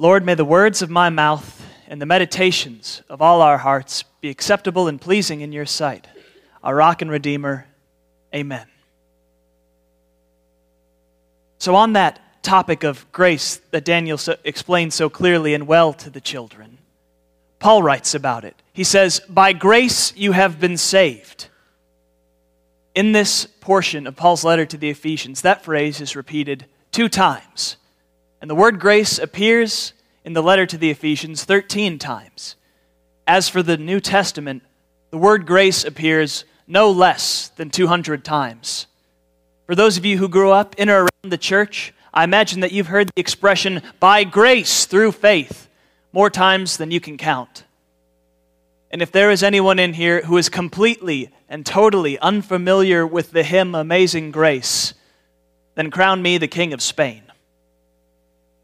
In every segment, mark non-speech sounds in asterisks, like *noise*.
Lord, may the words of my mouth and the meditations of all our hearts be acceptable and pleasing in your sight. Our rock and redeemer. Amen. So, on that topic of grace that Daniel so, explained so clearly and well to the children, Paul writes about it. He says, By grace you have been saved. In this portion of Paul's letter to the Ephesians, that phrase is repeated two times. And the word grace appears in the letter to the Ephesians 13 times. As for the New Testament, the word grace appears no less than 200 times. For those of you who grew up in or around the church, I imagine that you've heard the expression, by grace through faith, more times than you can count. And if there is anyone in here who is completely and totally unfamiliar with the hymn Amazing Grace, then crown me the King of Spain.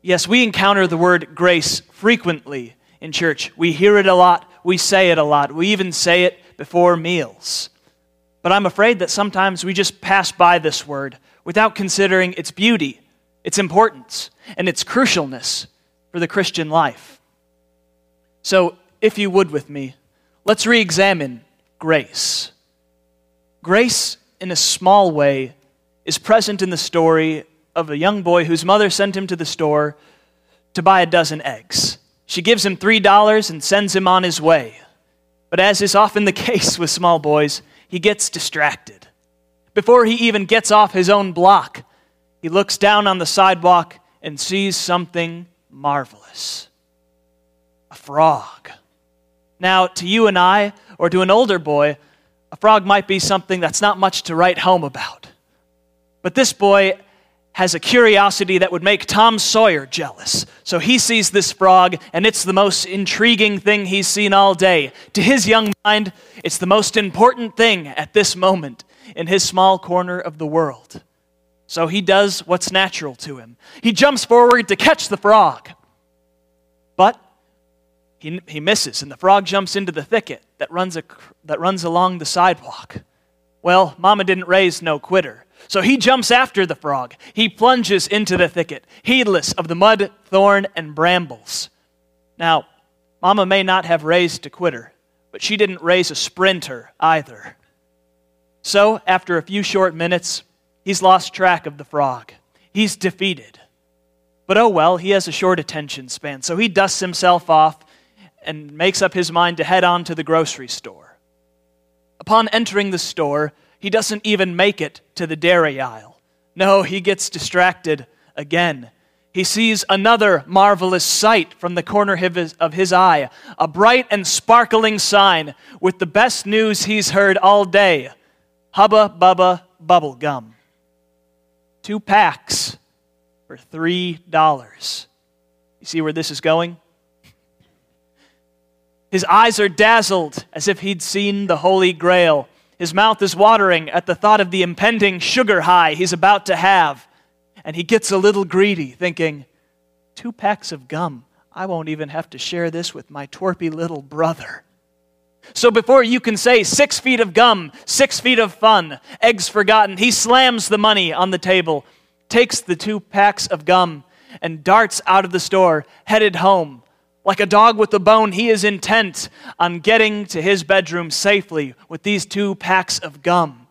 Yes, we encounter the word grace frequently in church. We hear it a lot, we say it a lot, we even say it before meals. But I'm afraid that sometimes we just pass by this word without considering its beauty, its importance, and its crucialness for the Christian life. So, if you would with me, let's re examine grace. Grace, in a small way, is present in the story of a young boy whose mother sent him to the store to buy a dozen eggs. She gives him $3 and sends him on his way. But as is often the *laughs* case with small boys, he gets distracted. Before he even gets off his own block, he looks down on the sidewalk and sees something marvelous a frog. Now, to you and I, or to an older boy, a frog might be something that's not much to write home about. But this boy has a curiosity that would make Tom Sawyer jealous. So he sees this frog, and it's the most intriguing thing he's seen all day. To his young mind, it's the most important thing at this moment in his small corner of the world. So he does what's natural to him. He jumps forward to catch the frog. But he, he misses, and the frog jumps into the thicket that runs, a, that runs along the sidewalk. Well, Mama didn't raise no quitter. So he jumps after the frog. He plunges into the thicket, heedless of the mud, thorn, and brambles. Now, Mama may not have raised a quitter, but she didn't raise a sprinter either. So, after a few short minutes, he's lost track of the frog. He's defeated. But oh well, he has a short attention span, so he dusts himself off and makes up his mind to head on to the grocery store. Upon entering the store, he doesn't even make it to the dairy aisle. No, he gets distracted again. He sees another marvelous sight from the corner of his, of his eye a bright and sparkling sign with the best news he's heard all day Hubba Bubba Bubble Gum. Two packs for $3. You see where this is going? His eyes are dazzled as if he'd seen the Holy Grail. His mouth is watering at the thought of the impending sugar high he's about to have. And he gets a little greedy, thinking, two packs of gum. I won't even have to share this with my twerpy little brother. So before you can say six feet of gum, six feet of fun, eggs forgotten, he slams the money on the table, takes the two packs of gum, and darts out of the store, headed home like a dog with a bone, he is intent on getting to his bedroom safely with these two packs of gum.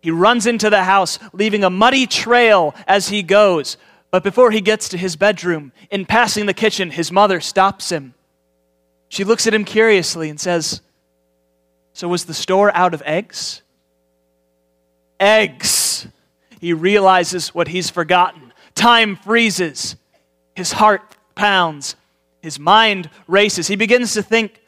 He runs into the house, leaving a muddy trail as he goes. But before he gets to his bedroom, in passing the kitchen, his mother stops him. She looks at him curiously and says, So was the store out of eggs? Eggs. He realizes what he's forgotten. Time freezes. His heart pounds. His mind races. He begins to think,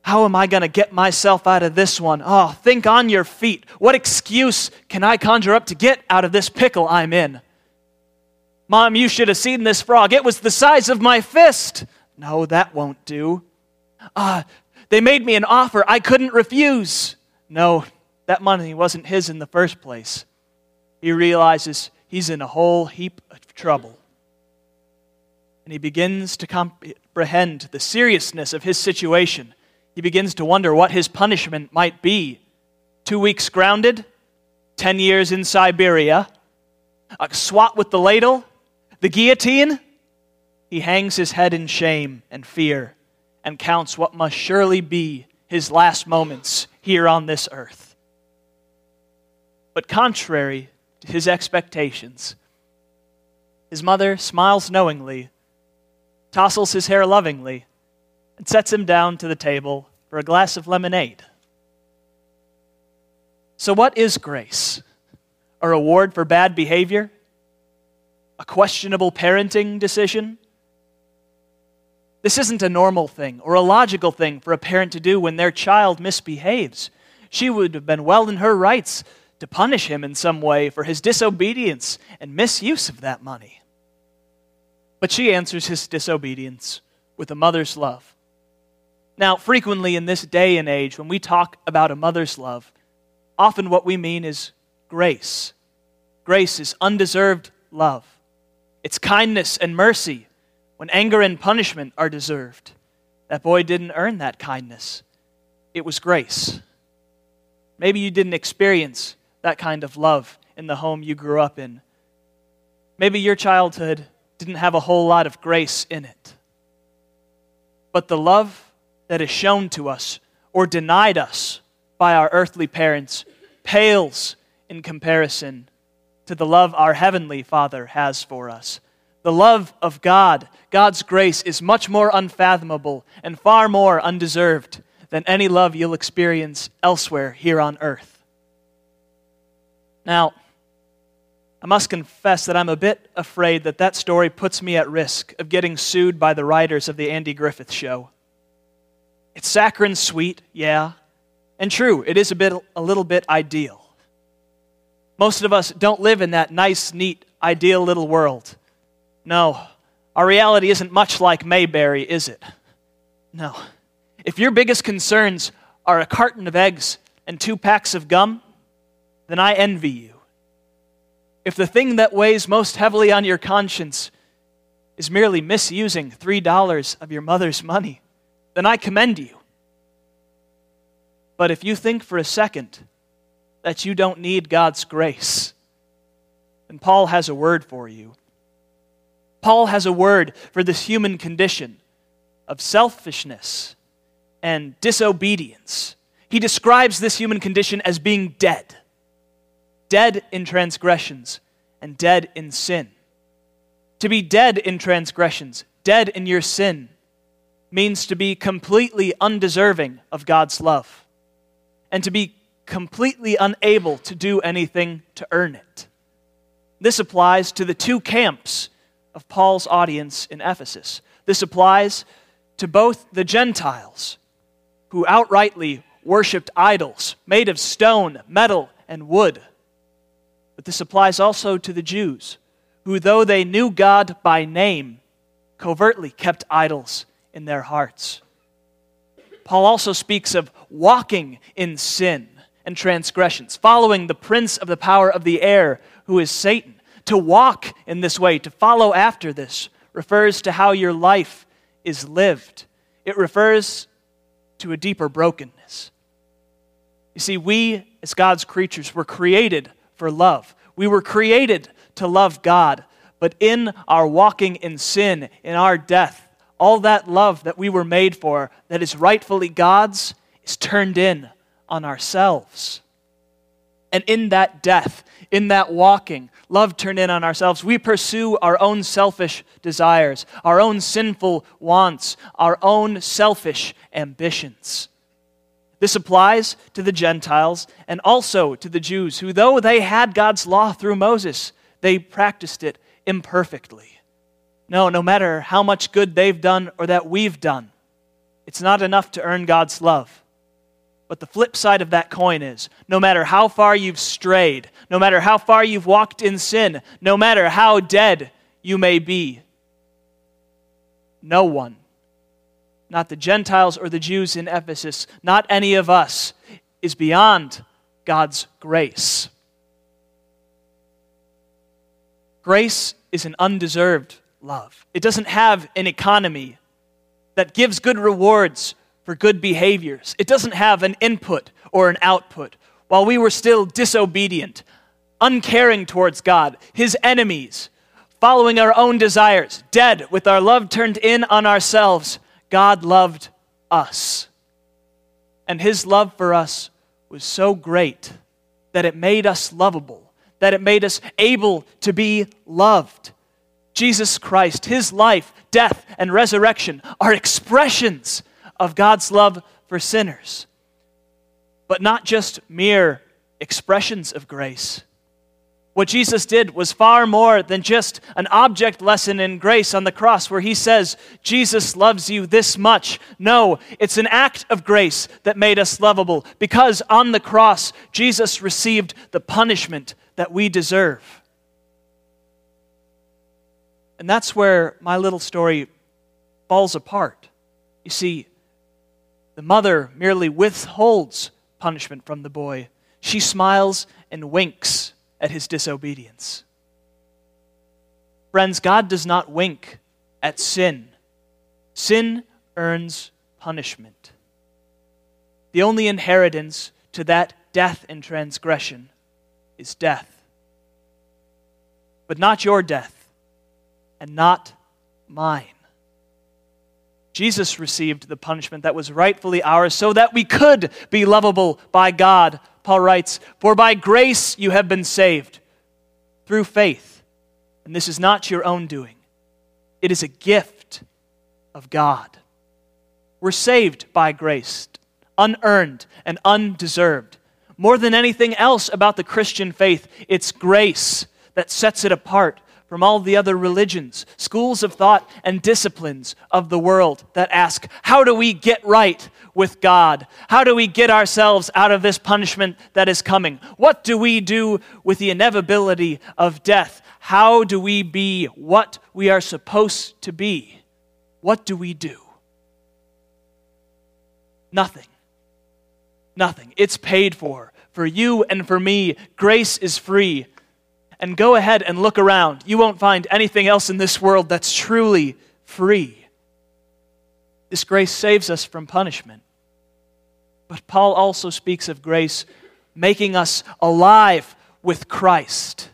how am I going to get myself out of this one? Oh, think on your feet. What excuse can I conjure up to get out of this pickle I'm in? Mom, you should have seen this frog. It was the size of my fist. No, that won't do. Ah, uh, they made me an offer I couldn't refuse. No, that money wasn't his in the first place. He realizes he's in a whole heap of trouble and he begins to comprehend the seriousness of his situation. He begins to wonder what his punishment might be. Two weeks grounded, 10 years in Siberia, a swat with the ladle, the guillotine. he hangs his head in shame and fear and counts what must surely be his last moments here on this earth. But contrary to his expectations, his mother smiles knowingly, tousles his hair lovingly, and sets him down to the table for a glass of lemonade. So, what is grace? A reward for bad behavior? A questionable parenting decision? This isn't a normal thing or a logical thing for a parent to do when their child misbehaves. She would have been well in her rights to punish him in some way for his disobedience and misuse of that money. But she answers his disobedience with a mother's love. Now, frequently in this day and age, when we talk about a mother's love, often what we mean is grace. Grace is undeserved love, it's kindness and mercy when anger and punishment are deserved. That boy didn't earn that kindness, it was grace. Maybe you didn't experience that kind of love in the home you grew up in. Maybe your childhood didn't have a whole lot of grace in it. But the love that is shown to us or denied us by our earthly parents pales in comparison to the love our heavenly Father has for us. The love of God, God's grace, is much more unfathomable and far more undeserved than any love you'll experience elsewhere here on earth. Now, I must confess that I'm a bit afraid that that story puts me at risk of getting sued by the writers of the Andy Griffith Show. It's saccharine sweet, yeah, and true, it is a, bit, a little bit ideal. Most of us don't live in that nice, neat, ideal little world. No, our reality isn't much like Mayberry, is it? No. If your biggest concerns are a carton of eggs and two packs of gum, then I envy you. If the thing that weighs most heavily on your conscience is merely misusing $3 of your mother's money, then I commend you. But if you think for a second that you don't need God's grace, then Paul has a word for you. Paul has a word for this human condition of selfishness and disobedience. He describes this human condition as being dead dead in transgressions and dead in sin. To be dead in transgressions, dead in your sin, means to be completely undeserving of God's love and to be completely unable to do anything to earn it. This applies to the two camps of Paul's audience in Ephesus. This applies to both the Gentiles, who outrightly worshiped idols made of stone, metal, and wood but this applies also to the Jews, who, though they knew God by name, covertly kept idols in their hearts. Paul also speaks of walking in sin and transgressions, following the prince of the power of the air, who is Satan. To walk in this way, to follow after this, refers to how your life is lived. It refers to a deeper brokenness. You see, we, as God's creatures, were created for love. We were created to love God, but in our walking in sin, in our death, all that love that we were made for, that is rightfully God's, is turned in on ourselves. And in that death, in that walking, love turned in on ourselves, we pursue our own selfish desires, our own sinful wants, our own selfish ambitions. This applies to the Gentiles and also to the Jews, who, though they had God's law through Moses, they practiced it imperfectly. No, no matter how much good they've done or that we've done, it's not enough to earn God's love. But the flip side of that coin is no matter how far you've strayed, no matter how far you've walked in sin, no matter how dead you may be, no one not the Gentiles or the Jews in Ephesus, not any of us, is beyond God's grace. Grace is an undeserved love. It doesn't have an economy that gives good rewards for good behaviors. It doesn't have an input or an output. While we were still disobedient, uncaring towards God, his enemies, following our own desires, dead with our love turned in on ourselves, God loved us. And his love for us was so great that it made us lovable, that it made us able to be loved. Jesus Christ, his life, death, and resurrection are expressions of God's love for sinners, but not just mere expressions of grace. What Jesus did was far more than just an object lesson in grace on the cross where he says, Jesus loves you this much. No, it's an act of grace that made us lovable because on the cross, Jesus received the punishment that we deserve. And that's where my little story falls apart. You see, the mother merely withholds punishment from the boy, she smiles and winks at his disobedience. Friends, God does not wink at sin. Sin earns punishment. The only inheritance to that death and transgression is death. But not your death, and not mine. Jesus received the punishment that was rightfully ours so that we could be lovable by God Paul writes, For by grace you have been saved through faith. And this is not your own doing, it is a gift of God. We're saved by grace, unearned and undeserved. More than anything else about the Christian faith, it's grace that sets it apart from all the other religions, schools of thought, and disciplines of the world that ask, How do we get right with God? How do we get ourselves out of this punishment that is coming? What do we do with the inevitability of death? How do we be what we are supposed to be? What do we do? Nothing. Nothing. It's paid for. For you and for me, grace is free and go ahead and look around. You won't find anything else in this world that's truly free. This grace saves us from punishment. But Paul also speaks of grace making us alive with Christ.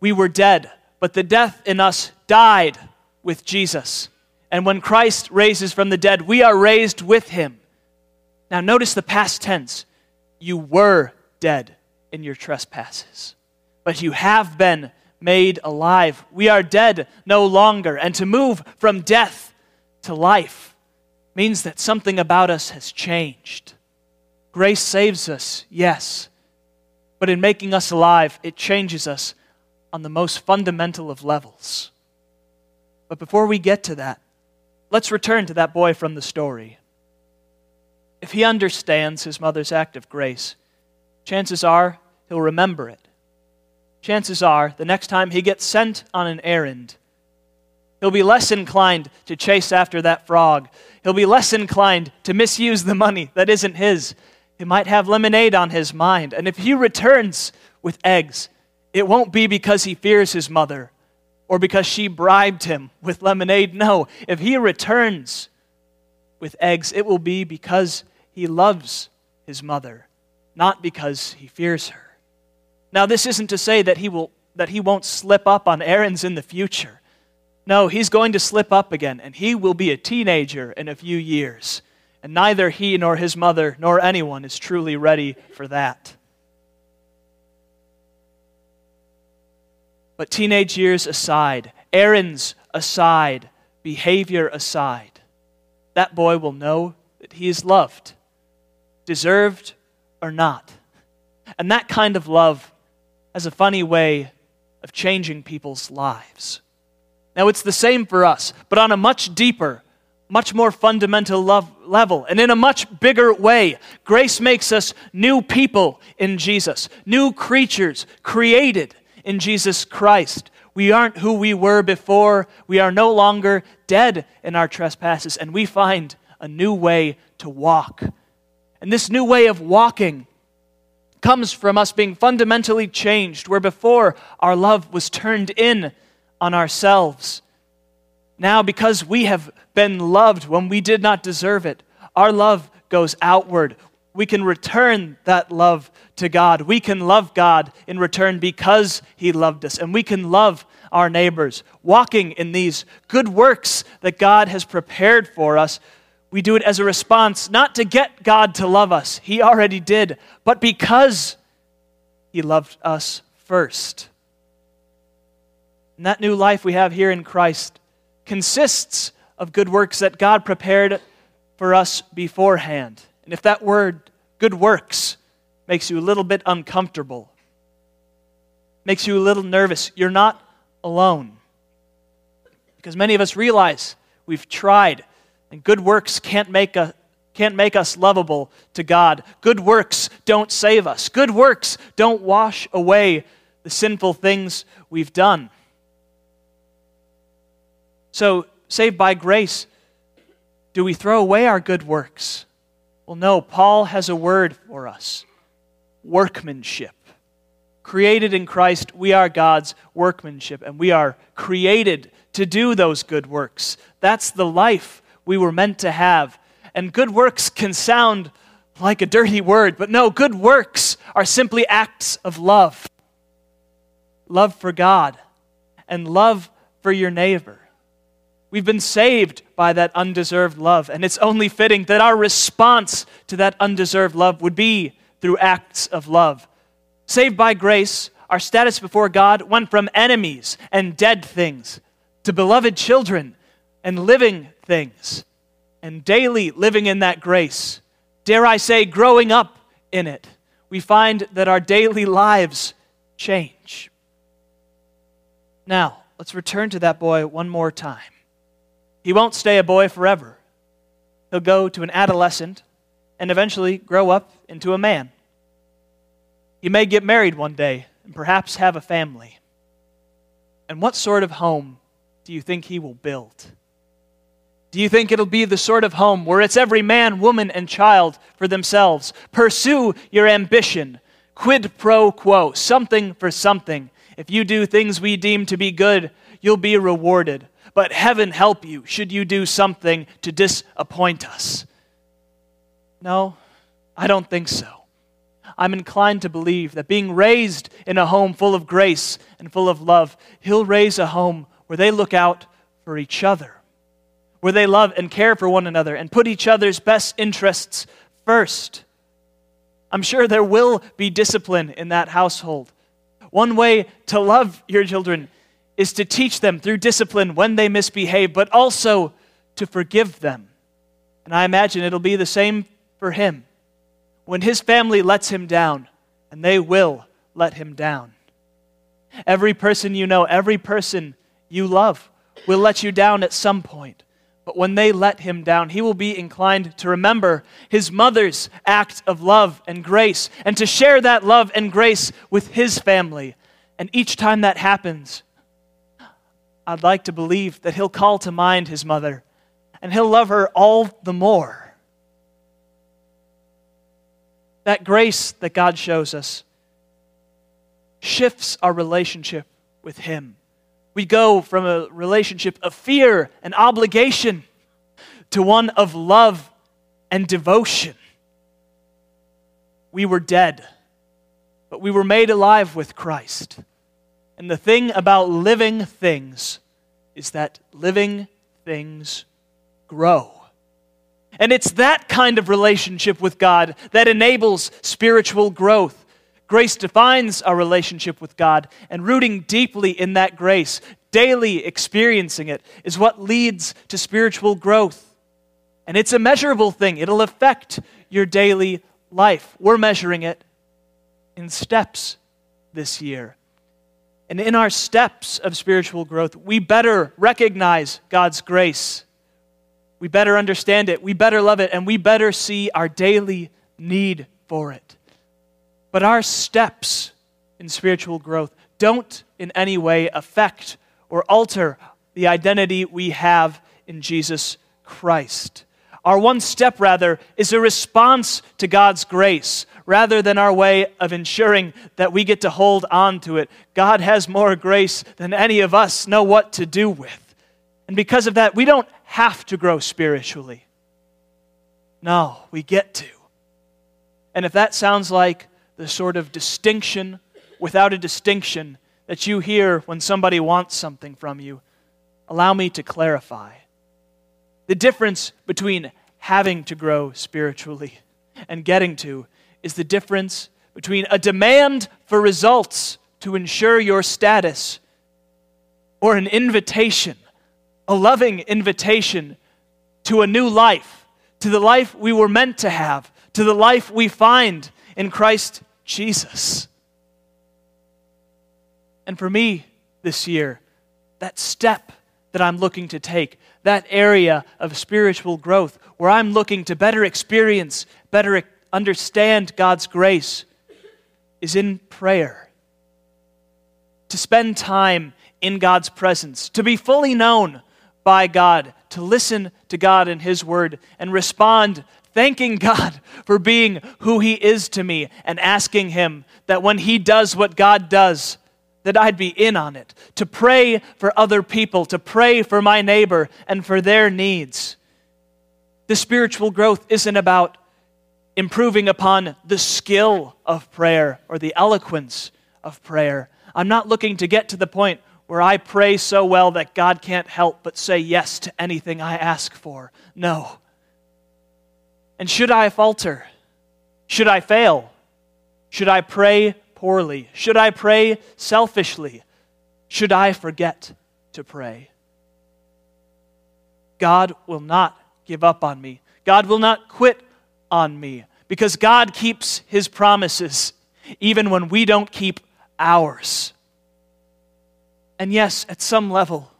We were dead, but the death in us died with Jesus. And when Christ raises from the dead, we are raised with him. Now, notice the past tense. You were dead in your trespasses, but you have been made alive. We are dead no longer. And to move from death to life means that something about us has changed. Grace saves us, yes, but in making us alive, it changes us on the most fundamental of levels. But before we get to that, let's return to that boy from the story. If he understands his mother's act of grace, chances are he'll remember it. Chances are the next time he gets sent on an errand, he'll be less inclined to chase after that frog. He'll be less inclined to misuse the money that isn't his. He might have lemonade on his mind. And if he returns with eggs, it won't be because he fears his mother or because she bribed him with lemonade. No, if he returns with eggs, it will be because he loves his mother, not because he fears her. Now, this isn't to say that he, will, that he won't slip up on errands in the future. No, he's going to slip up again, and he will be a teenager in a few years. And neither he nor his mother nor anyone is truly ready for that. But teenage years aside, errands aside, behavior aside, that boy will know that he is loved, deserved or not. And that kind of love has a funny way of changing people's lives. Now, it's the same for us, but on a much deeper, much more fundamental love level, and in a much bigger way. Grace makes us new people in Jesus, new creatures created in Jesus Christ. We aren't who we were before. We are no longer dead in our trespasses, and we find a new way to walk. And this new way of walking comes from us being fundamentally changed, where before our love was turned in on ourselves. Now, because we have been loved when we did not deserve it, our love goes outward. we can return that love to God. We can love God in return because He loved us. And we can love our neighbors. Walking in these good works that God has prepared for us, we do it as a response, not to get God to love us, He already did, but because He loved us first. And that new life we have here in Christ consists of good works that God prepared for us beforehand. And if that word, good works, makes you a little bit uncomfortable, makes you a little nervous, you're not alone. Because many of us realize we've tried, and good works can't make, a, can't make us lovable to God. Good works don't save us, good works don't wash away the sinful things we've done. So, saved by grace, do we throw away our good works? Well, no, Paul has a word for us workmanship. Created in Christ, we are God's workmanship, and we are created to do those good works. That's the life we were meant to have. And good works can sound like a dirty word, but no, good works are simply acts of love love for God and love for your neighbor. We've been saved by that undeserved love, and it's only fitting that our response to that undeserved love would be through acts of love. Saved by grace, our status before God went from enemies and dead things to beloved children and living things, and daily living in that grace. Dare I say, growing up in it, we find that our daily lives change. Now, let's return to that boy one more time. He won't stay a boy forever. He'll go to an adolescent and eventually grow up into a man. He may get married one day and perhaps have a family. And what sort of home do you think he will build? Do you think it'll be the sort of home where it's every man, woman, and child for themselves? Pursue your ambition. Quid pro quo, something for something. If you do things we deem to be good, you'll be rewarded but heaven help you should you do something to disappoint us. No, I don't think so. I'm inclined to believe that being raised in a home full of grace and full of love, He'll raise a home where they look out for each other, where they love and care for one another and put each other's best interests first. I'm sure there will be discipline in that household. One way to love your children is to teach them through discipline when they misbehave, but also to forgive them. And I imagine it'll be the same for him. When his family lets him down, and they will let him down. Every person you know, every person you love will let you down at some point. But when they let him down, he will be inclined to remember his mother's act of love and grace and to share that love and grace with his family. And each time that happens, I'd like to believe that he'll call to mind his mother and he'll love her all the more. That grace that God shows us shifts our relationship with him. We go from a relationship of fear and obligation to one of love and devotion. We were dead, but we were made alive with Christ. And the thing about living things is that living things grow. And it's that kind of relationship with God that enables spiritual growth. Grace defines our relationship with God, and rooting deeply in that grace, daily experiencing it, is what leads to spiritual growth. And it's a measurable thing, it'll affect your daily life. We're measuring it in steps this year. And in our steps of spiritual growth, we better recognize God's grace. We better understand it. We better love it. And we better see our daily need for it. But our steps in spiritual growth don't in any way affect or alter the identity we have in Jesus Christ. Our one step, rather, is a response to God's grace rather than our way of ensuring that we get to hold on to it. God has more grace than any of us know what to do with. And because of that, we don't have to grow spiritually. No, we get to. And if that sounds like the sort of distinction without a distinction that you hear when somebody wants something from you, allow me to clarify. The difference between having to grow spiritually and getting to is the difference between a demand for results to ensure your status or an invitation, a loving invitation to a new life, to the life we were meant to have, to the life we find in Christ Jesus. And for me this year, that step that I'm looking to take, that area of spiritual growth where I'm looking to better experience, better understand God's grace, is in prayer. To spend time in God's presence, to be fully known by God, to listen to God and His Word, and respond thanking God for being who He is to me, and asking Him that when He does what God does, that I'd be in on it, to pray for other people, to pray for my neighbor and for their needs. The spiritual growth isn't about improving upon the skill of prayer or the eloquence of prayer. I'm not looking to get to the point where I pray so well that God can't help but say yes to anything I ask for. No. And should I falter? Should I fail? Should I pray poorly? Should I pray selfishly? Should I forget to pray? God will not give up on me. God will not quit on me because God keeps his promises even when we don't keep ours. And yes, at some level,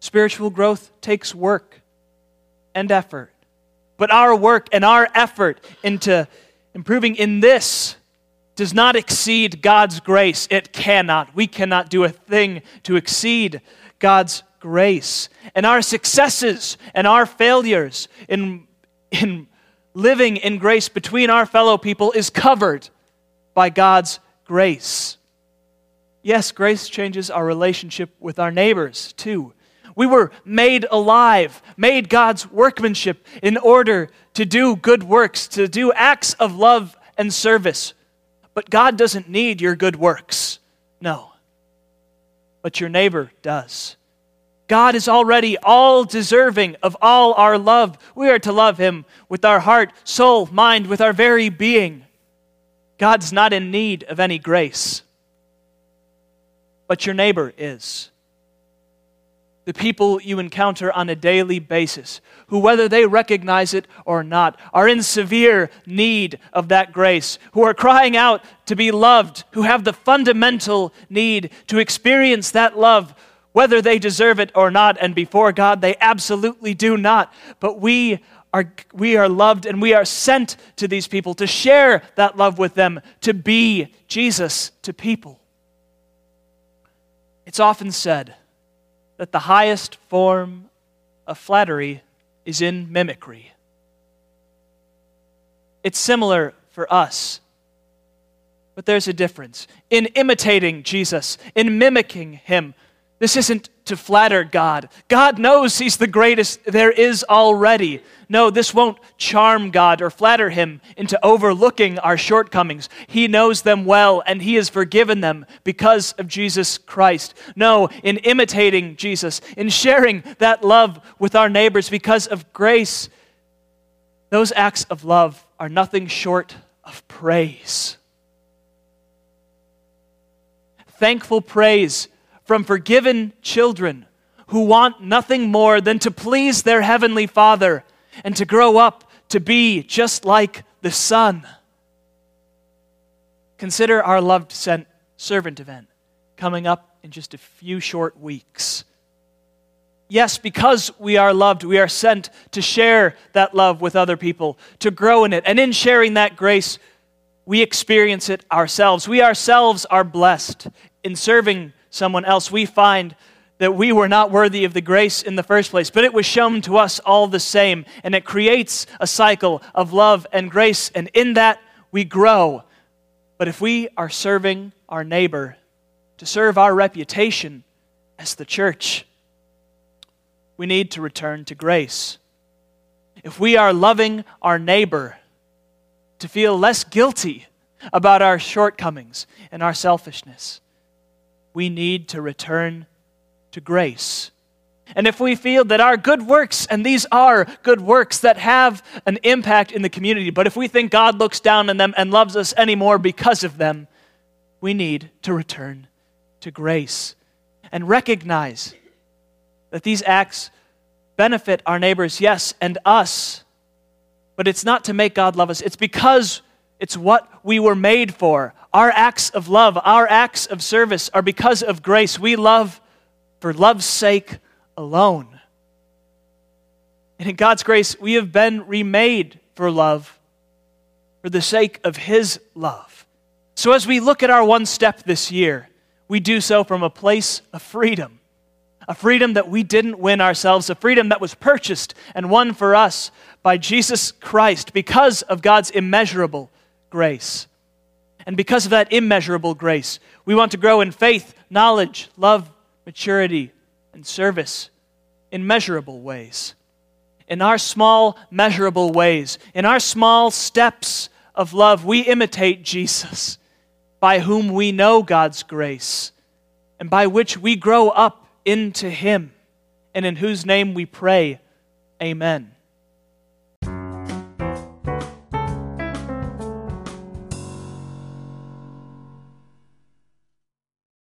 spiritual growth takes work and effort. But our work and our effort into improving in this does not exceed God's grace. It cannot. We cannot do a thing to exceed God's grace. And our successes and our failures in, in living in grace between our fellow people is covered by God's grace. Yes, grace changes our relationship with our neighbors too. We were made alive, made God's workmanship in order to do good works, to do acts of love and service but God doesn't need your good works. No. But your neighbor does. God is already all deserving of all our love. We are to love him with our heart, soul, mind, with our very being. God's not in need of any grace. But your neighbor is the people you encounter on a daily basis, who, whether they recognize it or not, are in severe need of that grace, who are crying out to be loved, who have the fundamental need to experience that love, whether they deserve it or not, and before God, they absolutely do not. But we are, we are loved and we are sent to these people to share that love with them, to be Jesus to people. It's often said, that the highest form of flattery is in mimicry. It's similar for us, but there's a difference. In imitating Jesus, in mimicking him, this isn't to flatter God. God knows He's the greatest there is already. No, this won't charm God or flatter Him into overlooking our shortcomings. He knows them well and He has forgiven them because of Jesus Christ. No, in imitating Jesus, in sharing that love with our neighbors because of grace, those acts of love are nothing short of praise. Thankful praise from forgiven children who want nothing more than to please their heavenly Father and to grow up to be just like the Son. Consider our loved sent servant event coming up in just a few short weeks. Yes, because we are loved, we are sent to share that love with other people, to grow in it. And in sharing that grace, we experience it ourselves. We ourselves are blessed in serving someone else, we find that we were not worthy of the grace in the first place, but it was shown to us all the same. And it creates a cycle of love and grace, and in that we grow. But if we are serving our neighbor to serve our reputation as the church, we need to return to grace. If we are loving our neighbor to feel less guilty about our shortcomings and our selfishness. We need to return to grace. And if we feel that our good works, and these are good works that have an impact in the community, but if we think God looks down on them and loves us anymore because of them, we need to return to grace and recognize that these acts benefit our neighbors, yes, and us. But it's not to make God love us, it's because it's what we were made for. Our acts of love, our acts of service are because of grace. We love for love's sake alone. And in God's grace, we have been remade for love for the sake of His love. So as we look at our one step this year, we do so from a place of freedom. A freedom that we didn't win ourselves, a freedom that was purchased and won for us by Jesus Christ because of God's immeasurable grace. And because of that immeasurable grace, we want to grow in faith, knowledge, love, maturity, and service in measurable ways. In our small, measurable ways, in our small steps of love, we imitate Jesus, by whom we know God's grace, and by which we grow up into Him, and in whose name we pray, Amen.